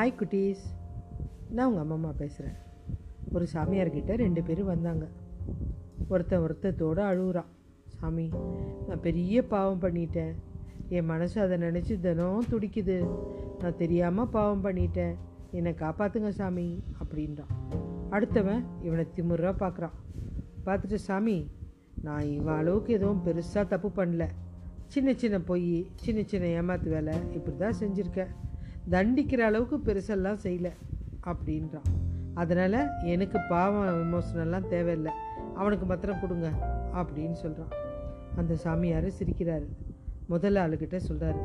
Hi குட்டீஸ். நான் உங்கள் அம்மா அம்மா பேசுகிறேன் ஒரு சாமியார்கிட்ட ரெண்டு பேரும் வந்தாங்க. ஒருத்தன் ஒருத்தத்தோடு அழுகுறான் சாமி நான் பெரிய பாவம் பண்ணிட்டேன். என் மனசு அதை நினச்சி தினம் துடிக்குது. நான் தெரியாமல் பாவம் பண்ணிட்டேன். என்னை காப்பாற்றுங்க சாமி அப்படின்றான் அடுத்தவன் இவனை திமுறாக பார்க்குறான் பார்த்துட்டு சாமி நான் இவன் அளவுக்கு எதுவும் பெருசாக தப்பு பண்ணல. சின்ன சின்ன பொய் சின்ன சின்ன ஏமாத்து வேலை இப்படி தான் செஞ்சுருக்கேன். தண்டிக்கிற அளவுக்கு பெருசெல்லாம் செய்யலை அப்படின்றான். அதனால் எனக்கு பாவம் விமோசனம்லாம் தேவையில்லை. அவனுக்கு மாத்திரம் கொடுங்க அப்படின்னு சொல்கிறான் அந்த சாமியார் சிரிக்கிறாரு. முதல் ஆளுக்கிட்ட சொல்கிறாரு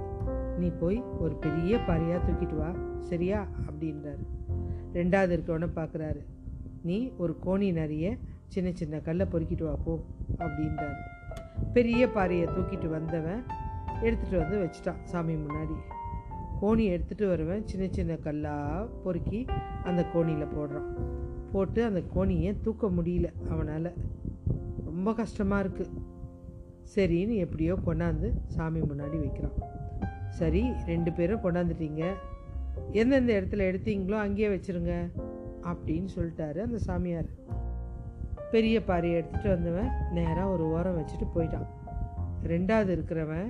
நீ போய் ஒரு பெரிய பாறையாக தூக்கிட்டு வா சரியா? அப்படின்றாரு. ரெண்டாவது இருக்கவனை பார்க்குறாரு நீ ஒரு கோணி நிறைய சின்ன சின்ன கல்லை பொறுக்கிட்டு வா போ அப்படின்றாரு. பெரிய பாறையை தூக்கிட்டு வந்தவன் எடுத்துகிட்டு வந்து வச்சிட்டான் சாமி முன்னாடி. கோணி எடுத்துகிட்டு வருவேன். சின்ன சின்ன கல்லாக பொறுக்கி அந்த கோணியில் போடுறான். போட்டு அந்த கோணியை தூக்க முடியல அவனால். ரொம்ப கஷ்டமாக இருக்குது சரின்னு எப்படியோ கொண்டாந்து சாமி முன்னாடி வைக்கிறான். சரி ரெண்டு பேரும் கொண்டாந்துட்டீங்க. எந்தெந்த இடத்துல எடுத்தீங்களோ அங்கேயே வச்சிருங்க அப்படின்னு சொல்லிட்டாரு அந்த சாமியார். பெரிய பாறையை எடுத்துகிட்டு வந்தவன் நேராக ஒரு ஓரம் வச்சுட்டு போயிட்டான். ரெண்டாவது இருக்கிறவன்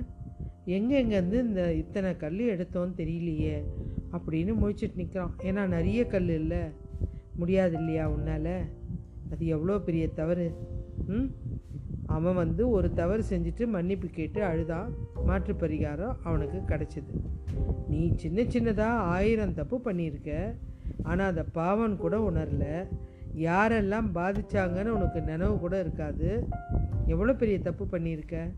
எங்கெங்கேருந்து இந்த இத்தனை கல் எடுத்தோன்னு தெரியலையே அப்படின்னு முழிச்சிட்டு நிற்கிறான் ஏன்னா நிறைய கல் இல்லை. முடியாது இல்லையா உன்னால்? அது எவ்வளோ பெரிய தவறு? ம்? அவன் வந்து ஒரு தவறு செஞ்சுட்டு மன்னிப்பு கேட்டு அழுதான் மாற்று பரிகாரம் அவனுக்கு கிடச்சிது. நீ சின்ன சின்னதாக ஆயிரம் தப்பு பண்ணியிருக்க. ஆனால் அந்த பாவன் கூட உணரல. யாரெல்லாம் பாதிச்சாங்கன்னு உனக்கு நினைவு கூட இருக்காது. எவ்வளோ பெரிய தப்பு பண்ணியிருக்க?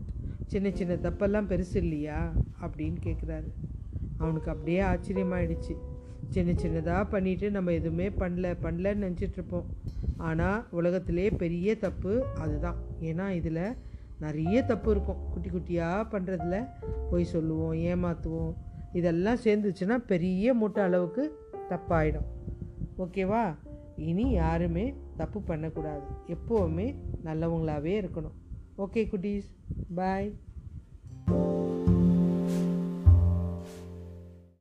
சின்ன சின்ன தப்பெல்லாம் பெருசு இல்லையா? அப்படின்னு கேட்குறாரு அவனுக்கு அப்படியே ஆச்சரியமாயிடுச்சு. சின்ன சின்னதாக பண்ணிட்டு நம்ம எதுவுமே பண்ணல பண்ணலன்னு நினச்சிட்ருப்போம் ஆனால் உலகத்திலே பெரிய தப்பு அதுதான். ஏன்னா இதில் நிறைய தப்பு இருக்கும். குட்டி குட்டியாக பண்ணுறதுல போய் சொல்லுவோம் ஏமாற்றுவோம் இதெல்லாம் சேர்ந்துச்சுன்னா பெரிய மூட்டை அளவுக்கு தப்பாயிடும். ஓகேவா? இனி யாருமே தப்பு பண்ணக்கூடாது. எப்போவுமே நல்லவங்களாகவே இருக்கணும். ஓகே குட்டீஸ் பாய்